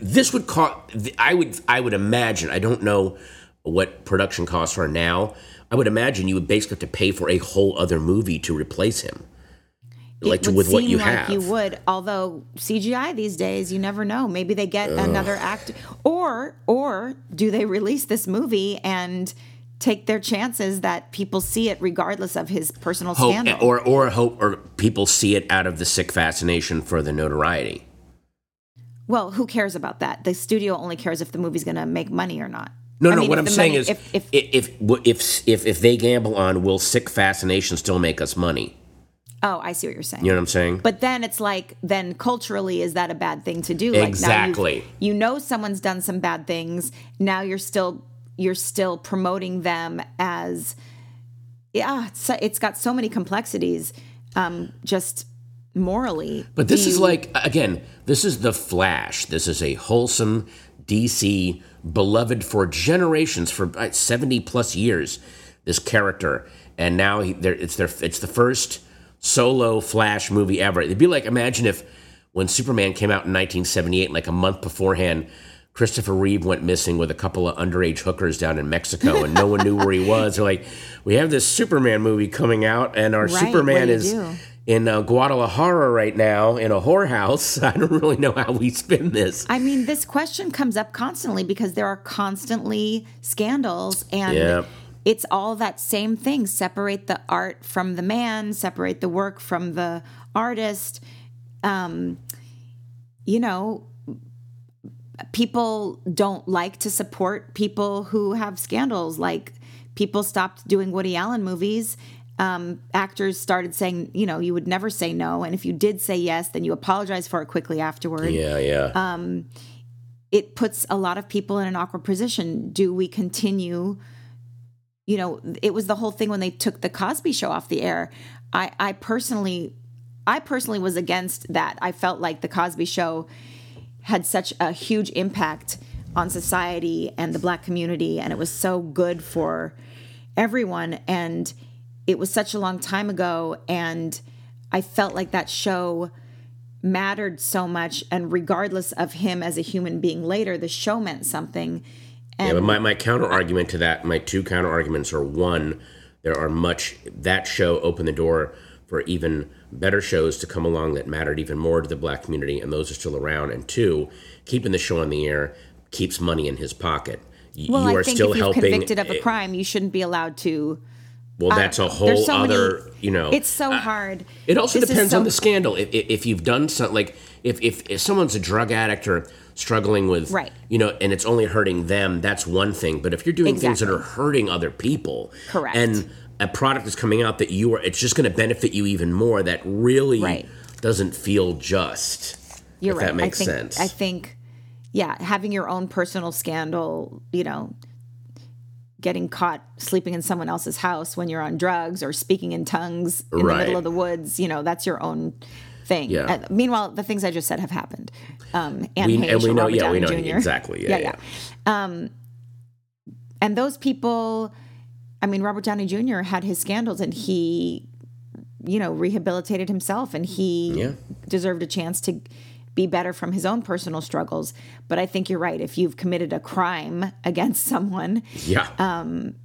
this would cost. I would I would imagine. I don't know what production costs are now. I would imagine you would basically have to pay for a whole other movie to replace him, it like to, with what you like have. You would, although CGI these days, you never know. Maybe they get another actor, or or do they release this movie and take their chances that people see it regardless of his personal hope, scandal? or or hope, or people see it out of the sick fascination for the notoriety. well, who cares about that? The studio only cares if the movie's going to make money or not. No, I no. mean, what I'm saying money- is, if, if if, if if if they gamble on will sick fascination still make us money? oh, I see what you're saying. You know what I'm saying? But then it's like, then culturally, is that a bad thing to do? Like Exactly. you know, someone's done some bad things. Now you're still you're still promoting them as, yeah. It's, it's got so many complexities, um, just morally. But this Do is like again, this is the Flash. This is a wholesome DC beloved for generations for uh, 70 plus years this character and now he, it's their it's the first solo Flash movie ever. It'd be like imagine if when Superman came out in 1978 like a month beforehand Christopher Reeve went missing with a couple of underage hookers down in Mexico and no one knew where he was. They're like, we have this Superman movie coming out and our Right, Superman is do? in uh, Guadalajara right now in a whorehouse. I don't really know how we spin this. I mean, this question comes up constantly because there are constantly scandals and Yeah. it's all that same thing. Separate the art from the man, separate the work from the artist. Um, you know, people don't like to support people who have scandals. Like people stopped doing Woody Allen movies. Um, actors started saying, you know, you would never say no, and if you did say yes, then you apologize for it quickly afterward Yeah, yeah. Uh, it puts a lot of people in an awkward position. Do we continue? You know, it was the whole thing when they took the Cosby show off the air. I, I personally, I personally was against that. I felt like the Cosby show had such a huge impact on society and the black community, and it was so good for everyone. And it was such a long time ago, and I felt like that show mattered so much and regardless of him as a human being later the show meant something yeah, but my, my counter argument to that, my two counter arguments are one, there are much, that show opened the door for even better shows to come along that mattered even more to the black community, and those are still around. And two, keeping the show on the air keeps money in his pocket. Y- well you i are think still if you're helping. convicted of a crime you shouldn't be allowed to Well, uh, that's a whole so many- other, you know. it's so hard It also This depends so- on the scandal. If, if, if you've done something like if, if if someone's a drug addict or struggling with Right. you know, and it's only hurting them, that's one thing. But if you're doing things that are hurting other people, Correct. and a product is coming out that you are, it's just going to benefit you even more. That really Right. doesn't feel just. you're if right that makes I think, sense. i think yeah having your own personal scandal you know getting caught sleeping in someone else's house when you're on drugs or speaking in tongues in the middle of the woods you know that's your own thing Yeah. Uh, meanwhile the things i just said have happened um and, We- and we know- Robert yeah, we know Jr. exactly. Yeah, yeah, yeah. Um, and those people, I mean, Robert Downey Jr. had his scandals, and he, you know, rehabilitated himself, and he Yeah. deserved a chance to be better from his own personal struggles. But I think you're right. If you've committed a crime against someone, Yeah. Um,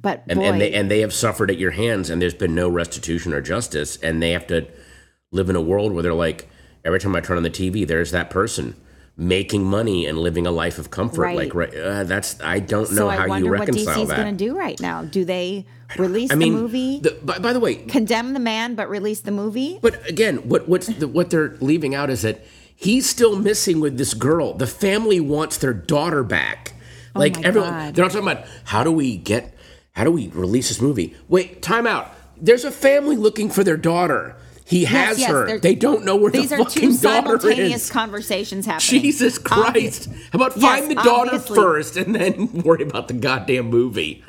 but and, boy, and they and they have suffered at your hands and there's been no restitution or justice and they have to live in a world where they're like every time i turn on the tv there's that person making money and living a life of comfort Right. like right uh, that's i don't so know how I wonder you what reconcile DC's that going to do right now. Do they release i mean the movie, the- by, by the way condemn the man, but release the movie? but again what what's the, what they're leaving out is that he's still missing with this girl the family wants their daughter back like Oh my everyone God. they're not talking about how do we get how do we release this movie wait time out there's a family looking for their daughter He Yes, has yes, her. they're- don't know where These the are fucking two simultaneous is. conversations happening. Jesus Obvi- Christ! How about Yes, find the daughter obviously. first and then worry about the goddamn movie?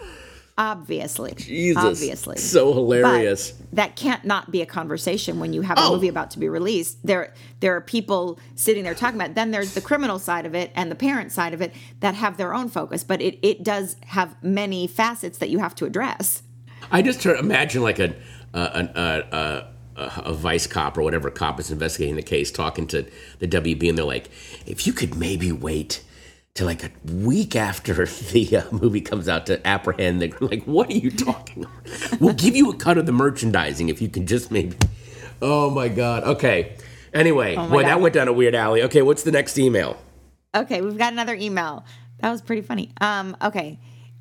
Obviously. Jesus, Obviously. so hilarious. But that can't not be a conversation when you have Oh. a movie about to be released. There there are people sitting there talking about it. then there's the criminal side of it and the parent side of it that have their own focus, but it, it does have many facets that you have to address. I just try, imagine like a a, a, a a a vice cop or whatever cop is investigating the case talking to the WB and they're like, if you could maybe wait till like a week after the uh, movie comes out to apprehend, they're like, what are you talking? about? We'll give you a cut of the merchandising if you can just maybe. Oh my god. Okay. Anyway, my boy, that went down a weird alley. Okay, what's the next email? Okay, we've got another email. That was pretty funny. Um, okay.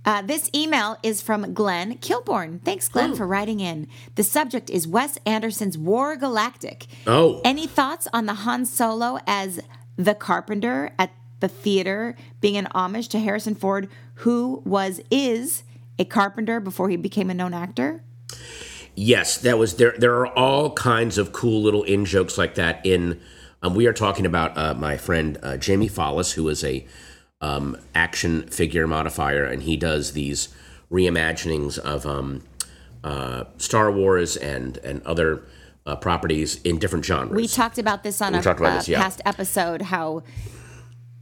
Uh, this email is from Glenn Kilborn. Thanks, Glenn, for writing in. The subject is Wes Anderson's War Galactic. Oh. Any thoughts on the Han Solo as the carpenter at the theater being an homage to Harrison Ford, who was, is a carpenter before he became a known actor? Yes, that was there. There are all kinds of cool little in jokes like that. In um, we are talking about uh, my friend uh, Jamie Follis, who is a um, action figure modifier, and he does these reimaginings of um, uh, Star Wars and and other uh, properties in different genres. We talked about this on We a uh, this, yeah. past episode how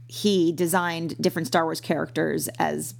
he designed different Star Wars characters as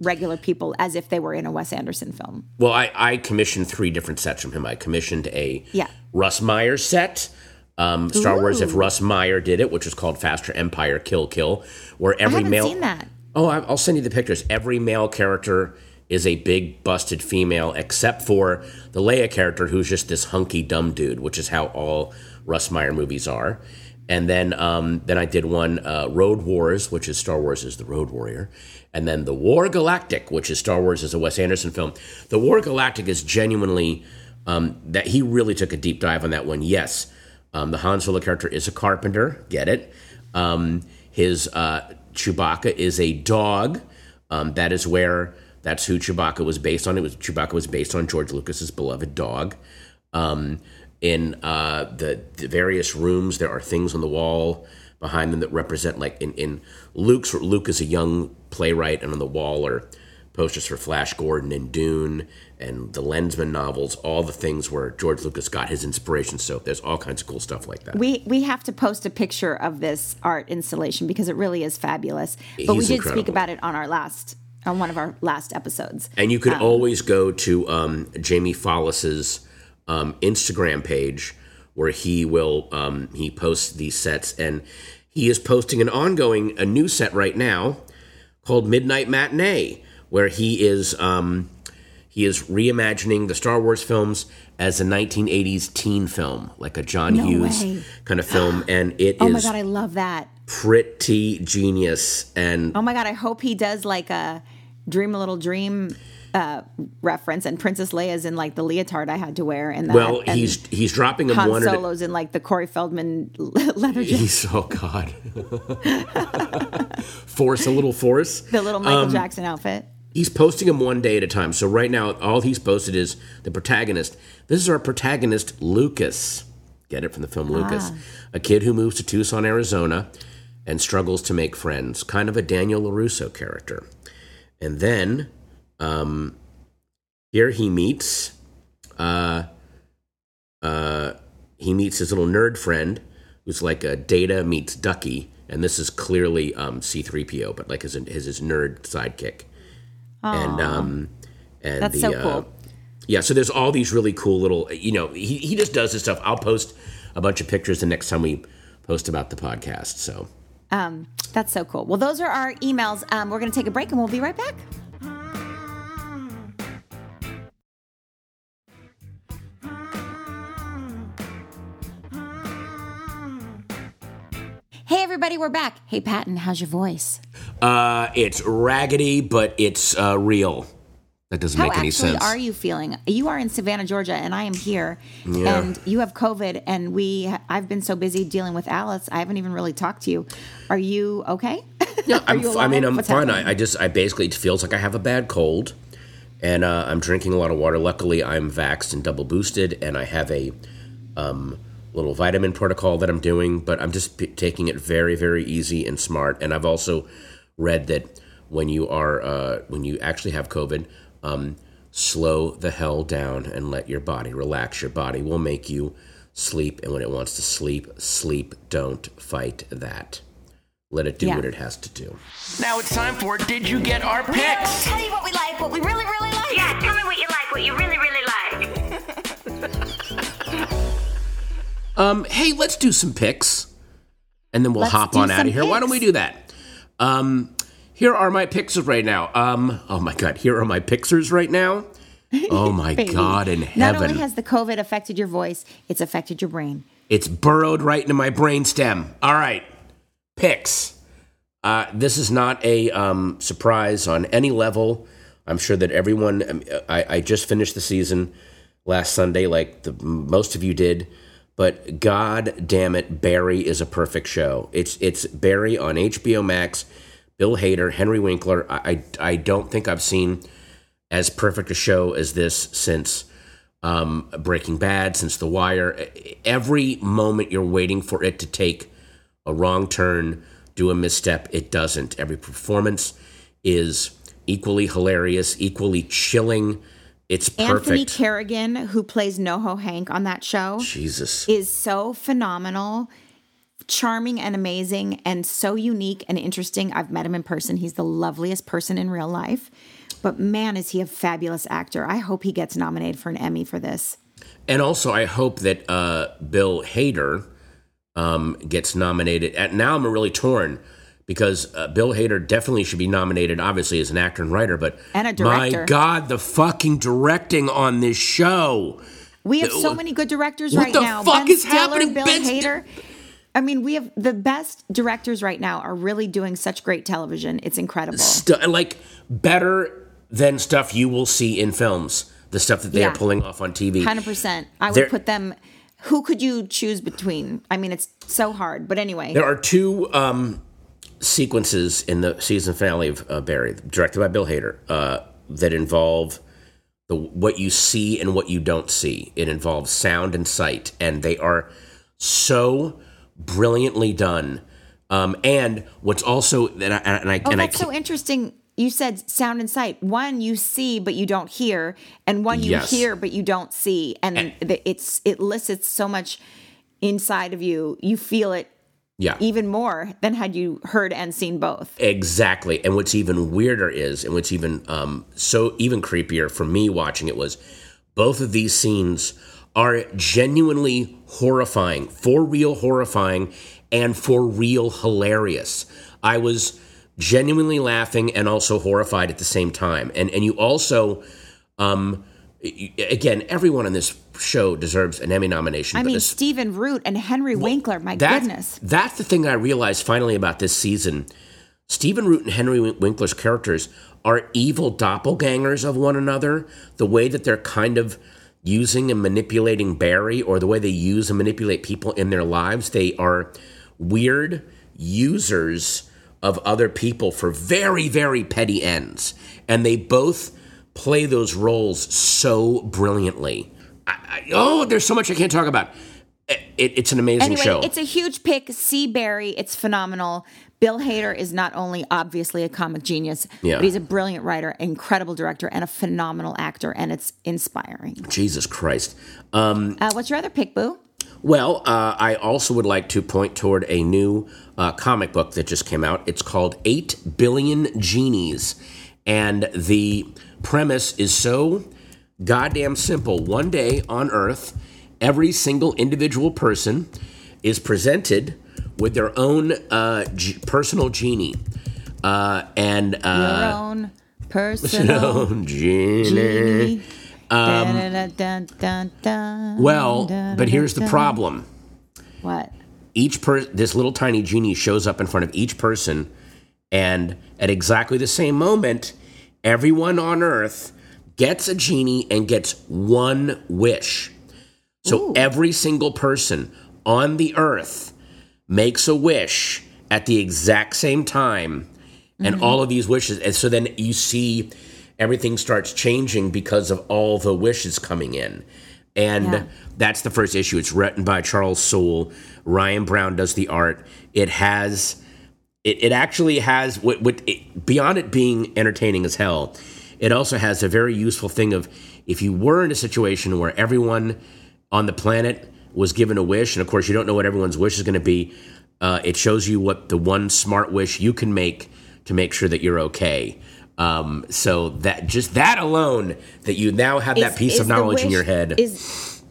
regular people as if they were in a Wes Anderson film. Well, I, I commissioned three different sets from him. I commissioned a Yeah. Russ Meyer set. Um, Star Wars, if Russ Meyer did it, which was called Faster Empire Kill Kill, where every male. seen that. Oh, I- I'll send you the pictures. Every male character is a big busted female, except for the Leia character, who's just this hunky dumb dude, which is how all Russ Meyer movies are. And then, um, then I did one uh, Road Wars, which is Star Wars as the Road Warrior, and then the War Galactic, which is Star Wars as a Wes Anderson film. The War Galactic is genuinely um, that he really took a deep dive on that one. Yes, um, the Han Solo character is a carpenter. Get it? Um, his uh, Chewbacca is a dog. Um, that is where that's who Chewbacca was based on. It was Chewbacca was based on George Lucas's beloved dog. Um, in uh, the, the various rooms, there are things on the wall behind them that represent like in, in Luke's Luke is a young playwright, and on the wall are posters for Flash Gordon and Dune and the Lensman novels, all the things where George Lucas got his inspiration. So there's all kinds of cool stuff like that. We we have to post a picture of this art installation because it really is fabulous. But we did incredible. speak about it on our last on one of our last episodes. And you could always go to um, Jamie Follis's um, Instagram page where he will um, he posts these sets, and he is posting an ongoing a new set right now called Midnight Matinee, where he is um, he is reimagining the Star Wars films as a 1980s teen film, like a John No Hughes way. kind of film, and it is Oh my god, I love that. pretty genius and Oh my god, I hope he does like a Dream a Little Dream uh, reference, and Princess Leia's in like the leotard I had to wear, and that, well, and he's he's dropping Han one Solo's in like the Corey Feldman leather jacket, He's oh god. force a little force. the little Michael Um, Jackson outfit. He's posting them one day at a time. So right now, all he's posted is the protagonist. This is our protagonist, Lucas. Get it from the film Lucas, a kid who moves to Tucson, Arizona, and struggles to make friends. Kind of a Daniel Larusso character. And then, um, here he meets, uh, uh, he meets his little nerd friend, who's like a Data meets Ducky, and this is clearly um, C-3PO, but like his his, his nerd sidekick. And um, and That's the so uh, yeah, so there's all these really cool little, you know, he he just does this stuff. I'll post a bunch of pictures the next time we post about the podcast. So Um, that's so cool. Well, those are our emails. Um, we're going to take a break, and we'll be right back. Hey, everybody, we're back. Hey, Patton, how's your voice? Uh, it's raggedy, but it's uh, real. That doesn't How make any actually sense. are you feeling? You are in Savannah, Georgia, and I am here. Yeah. And you have COVID, and we. I've been so busy dealing with Alice, I haven't even really talked to you. Are you okay? Yeah, I'm, you f- I mean. I'm What's fine. I, I just, I basically, it feels like I have a bad cold, and uh, I'm drinking a lot of water. Luckily, I'm vaxxed and double boosted, and I have a um, little vitamin protocol that I'm doing, but I'm just p- taking it very, very easy and smart. And I've also read that when you are uh, when you actually have COVID, um, slow the hell down and let your body relax. Your body will make you sleep, and when it wants to sleep, sleep. Don't fight that. Let it do Yeah. what it has to do. Now it's time for Did You Get Our Picks? Tell you what we like, what we really, really like. Yeah, tell me what you like, what you really, really like. Um, hey, let's do some picks, and then we'll Let's hop on out of here. Why don't we do that? Um, here are my pictures right now. Um, oh my god, here are my pictures right now. Oh my god in heaven. Not only has the COVID affected your voice, it's affected your brain. It's burrowed right into my brainstem. All right, picks. Uh, this is not a um, surprise on any level. I'm sure that everyone. um, I, I just finished the season last Sunday, like the, most of you did. But God damn it, Barry is a perfect show. It's it's Barry on HBO Max. Bill Hader, Henry Winkler. I I, I don't think I've seen as perfect a show as this since um, Breaking Bad, since The Wire. Every moment you're waiting for it to take a wrong turn, do a misstep, it doesn't. Every performance is equally hilarious, equally chilling. It's Anthony perfect. Carrigan, who plays NoHo Hank on that show, Jesus. is so phenomenal, charming and amazing, and so unique and interesting. I've met him in person. He's the loveliest person in real life. But man, is he a fabulous actor. I hope he gets nominated for an Emmy for this. And also, I hope that uh, Bill Hader um, gets nominated. And now I'm really torn because uh, Bill Hader definitely should be nominated, obviously, as an actor and writer. But And a director. my God, the fucking directing on this show. We have Uh, so many good directors what right the now. fuck ben is Stiller, happening? Bill Ben St- Hader. I mean, we have the best directors right now are really doing such great television. It's incredible. Stu- like better than stuff you will see in films. The stuff that they Yeah. are pulling off on TV. Hundred percent. I would put them. Who could you choose between? I mean, it's so hard. But anyway, There are two um, sequences in the season finale of uh, Barry, directed by Bill Hader, uh, that involve the what you see and what you don't see. It involves sound and sight, and they are so brilliantly done. Um, and what's also and I, and I, oh, and I that's so interesting. You said sound and sight. One you see but you don't hear, and one you Yes. hear but you don't see, and the- it's it elicits so much inside of you. You feel it yeah, even more than had you heard and seen both. Exactly. And what's even weirder is, and what's even um, so even creepier for me watching it was, both of these scenes are genuinely horrifying, for real horrifying, and for real hilarious. I was genuinely laughing and also horrified at the same time. And and you also, um, again, everyone on this show deserves an Emmy nomination. I but mean, this- Stephen Root and Henry Winkler. My that- goodness. That's the thing I realized finally about this season. Stephen Root and Henry Winkler's characters are evil doppelgangers of one another. The way that they're kind of using and manipulating Barry, or the way they use and manipulate people in their lives, they are weird users of other people for very, very petty ends. And they both play those roles so brilliantly. I, I, oh, there's so much I can't talk about. It, it's an amazing Anyway, show. it's a huge pick. See Barry. It's phenomenal. Bill Hader is not only obviously a comic genius, Yeah. but he's a brilliant writer, incredible director, and a phenomenal actor, and it's inspiring. Jesus Christ. Um, Uh, what's your other pick, Boo? well, uh, I also would like to point toward a new uh, comic book that just came out. It's called 8 Billion Genies. And the premise is so goddamn simple. One day on Earth, every single individual person is presented with their own uh, g- personal genie. Uh, and Your uh, own personal own genie. genie. Dun-dun-dun-dun-dun, Well, but here's the problem. What? each per this little tiny genie shows up in front of each person and at exactly the same moment everyone on earth gets a genie and gets one wish so every single person on the earth makes a wish at the exact same time and mm-hmm. all of these wishes and so then you see everything starts changing because of all the wishes coming in And Yeah. that's the first issue. It's written by Charles Soule. Ryan Browne does the art. It has, it, it actually has, what, what it, beyond it being entertaining as hell, it also has a very useful thing of if you were in a situation where everyone on the planet was given a wish, and of course you don't know what everyone's wish is going to be, uh, it shows you what the one smart wish you can make to make sure that you're okay. Um, so that just that alone, that you now have that piece of knowledge in your head. Is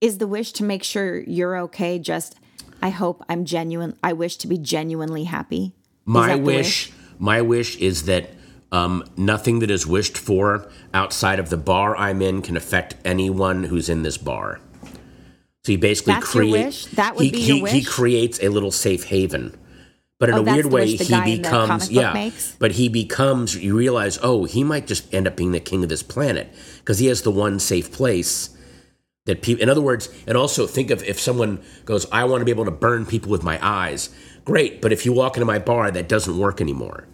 is the wish to make sure you're okay? Just I hope I'm genuine. I wish to be genuinely happy. My the wish, my wish is that um, nothing that is wished for outside of the bar I'm in can affect anyone who's in this bar. So he basically That's your? That would he, be he, He creates a little safe haven. But in Oh, a weird way, he guy in the becomes yeah. makes? But he becomes. You realize, oh, he might just end up being the king of this planet because he has the one safe place that people. In other words, and also think of if someone goes, I want to be able to burn people with my eyes. Great, but if you walk into my bar, that doesn't work anymore.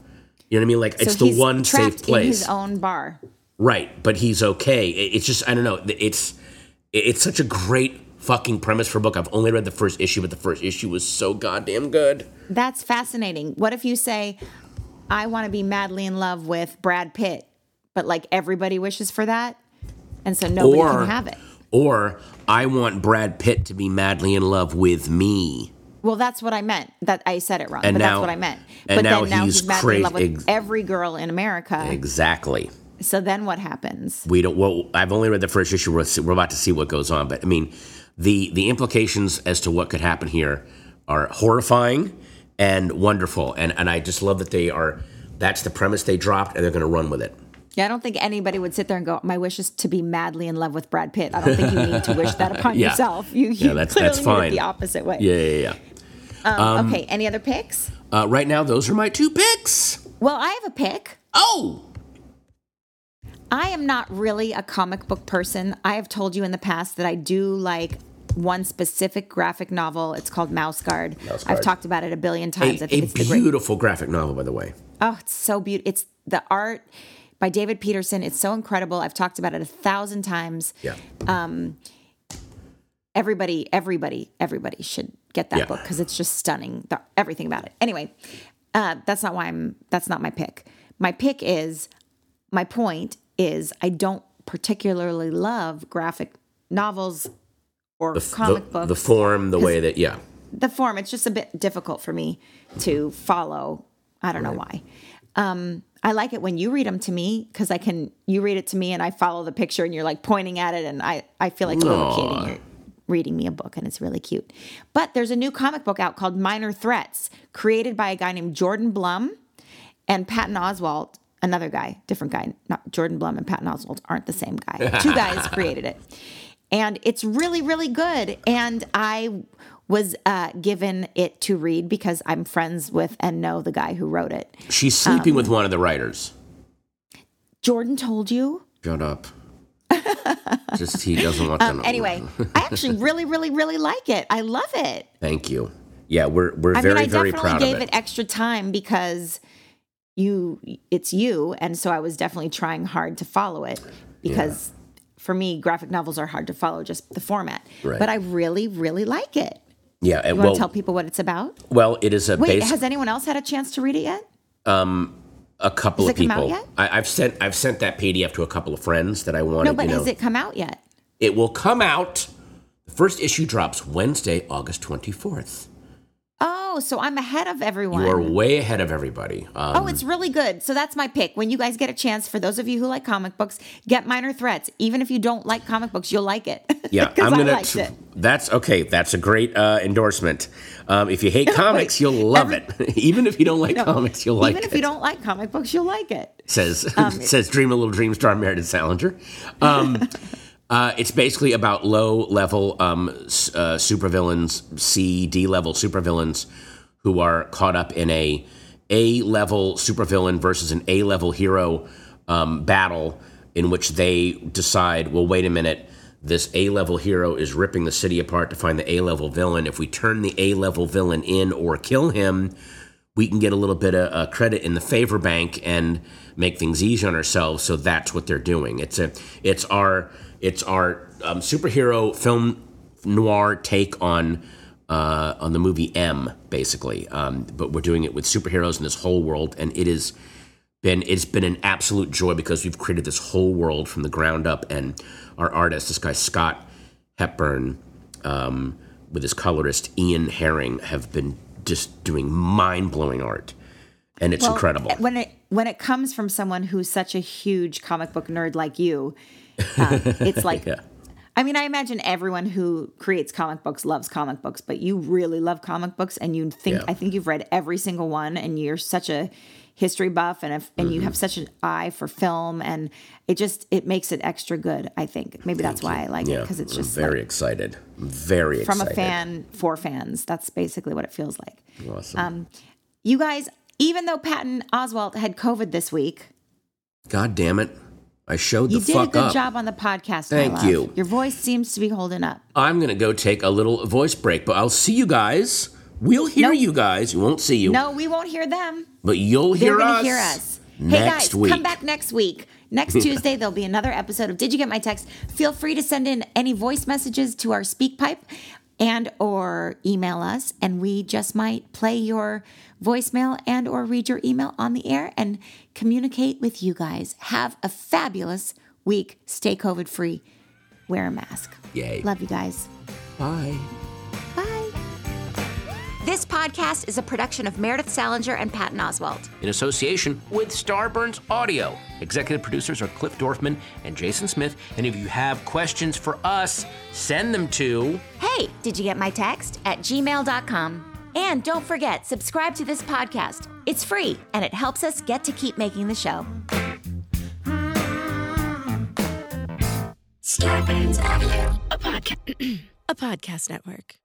You know what I mean? Like it's the one safe place. in his own bar. Right, but he's okay. It's just I don't know. It's it's such a great fucking premise for a book. I've only read the first issue, but the first issue was so goddamn good. That's fascinating. What if you say, I want to be madly in love with Brad Pitt, but like everybody wishes for that? And so nobody or can have it. Or I want Brad Pitt to be madly in love with me. Well, that's what I meant. That I said it wrong, And but now- that's what I meant. and but now then now he's he's, madly in love with ex- every girl in America. Exactly. So then what happens? We don't. Well, I've only read the first issue. We're, we're about to see what goes on, but I mean, the the implications as to what could happen here are horrifying and wonderful, and and I just love that they are. That's the premise they dropped, and they're going to run with it. Yeah, I don't think anybody would sit there and go, "My wish is to be madly in love with Brad Pitt." I don't think you need to wish that upon Yeah. yourself. You, you Yeah, that's- clearly that's fine. the opposite way. Yeah, yeah, yeah. Um, okay, any other picks? Uh, right now, those are my two picks. Well, I have a pick. Oh, I am not really a comic book person. I have told you in the past that I do like one specific graphic novel. It's called Mouse Guard. Mouse I've talked about it a billion times. I a think it's the great. beautiful graphic novel, by the way. Oh, it's so beautiful. It's the art by David Petersen. It's so incredible. I've talked about it a thousand times. Yeah. Everybody, everybody, everybody should get that Yeah. book because it's just stunning. The, everything about it. Anyway, uh, that's not why I'm. That's not my pick. My pick is. My point is, I don't particularly love graphic novels or the, comic the, books. the form, the way that yeah. the form it's just a bit difficult for me to follow i don't know why um, i like it when you read them to me because i can you read it to me and i follow the picture and you're like pointing at it and i i feel like a little kid and you're reading me a book and it's really cute. But there's a new comic book out called minor threats created by a guy named jordan blum and patton oswalt another guy different guy not jordan blum and patton oswalt aren't the same guy. Two guys created it. And it's really really good. And i was uh, given it to read because i'm friends with and know the guy who wrote it She's sleeping Um, with one of the writers. jordan told you Shut up. Just he doesn't want to know. Um, anyway i actually really really really like it i love it Thank you. Yeah, we're we're i very mean i very definitely proud gave of it. it. extra time because you it's you and so i was definitely trying hard to follow it because for me graphic novels are hard to follow just the format Right. but i really really like it yeah, and you want well, to tell people what it's about well, it is a wait base. has anyone else had a chance to read it yet Um, a couple Has of it come out people. yet? I, I've sent I've sent that PDF to a couple of friends that I wanted. no but you know, has it come out yet it will come out. The first issue drops Wednesday, August twenty fourth. Oh, so I'm ahead of everyone. You are way ahead of everybody. Um, Oh, it's really good. So that's my pick. When you guys get a chance, for those of you who like comic books, get Minor Threats. Even if you don't like comic books, you'll like it. Yeah, I'm gonna. it. That's okay. That's a great uh, endorsement. Um, if you hate comics, you'll love it. Even if you don't like comics, you'll like it. Even it. if you don't like comic books, you'll like it. says says Dream a Little Dream star Meredith Salinger. Um, uh, it's basically about low level um, uh, supervillains, C D level supervillains who are caught up in a A level supervillain versus an A level hero um, battle in which they decide, well, wait a minute. This A level hero is ripping the city apart to find the A level villain. If we turn the A level villain in or kill him, we can get a little bit of uh, credit in the favor bank and make things easy on ourselves. So that's what they're doing. It's a, it's our, it's our um, superhero film noir take on uh, on the movie M, basically. Um, but we're doing it with superheroes in this whole world, and it is been it's been an absolute joy because we've created this whole world from the ground up, and our artist, this guy Scott Hepburn, um, with his colorist Ian Herring, have been just doing mind blowing art, and it's Well, incredible. When it when it comes from someone who's such a huge comic book nerd like you, uh, it's like. Yeah. I mean, I imagine everyone who creates comic books loves comic books, but you really love comic books, and you think Yeah. I think you've read every single one, and you're such a history buff, and a, and Mm-hmm. you have such an eye for film, and it just it makes it extra good. I think maybe that's why I like it because it's I'm just very like, excited. I'm very from excited. a fan for fans. That's basically what it feels like. Awesome. Um, You guys, even though Patton Oswalt had COVID this week, God damn it! I showed you the did a good up. job on the podcast. Thank you. Your voice seems to be holding up. I'm gonna go take a little voice break, but I'll see you guys. We'll hear Nope. you guys. You won't see you, No, we won't hear them. but you'll hear They're us. hear us. Hey next guys, week. come back next week. Next Tuesday, there'll be another episode of Did You Get My Text? Feel free to send in any voice messages to our SpeakPipe and or email us and we just might play your voicemail and or read your email on the air and communicate with you guys. Have a fabulous week. Stay COVID free. Wear a mask. Yay. Love you guys. Bye. Bye. This podcast is a production of Meredith Salinger and Patton Oswalt. In association with Starburns Audio. Executive producers are Cliff Dorfman and Jason Smith. And if you have questions for us, send them to Hey, did you get my text? At gmail.com. And don't forget, subscribe to this podcast. It's free and it helps us get to keep making the show. Starburns Audio. A podcast network.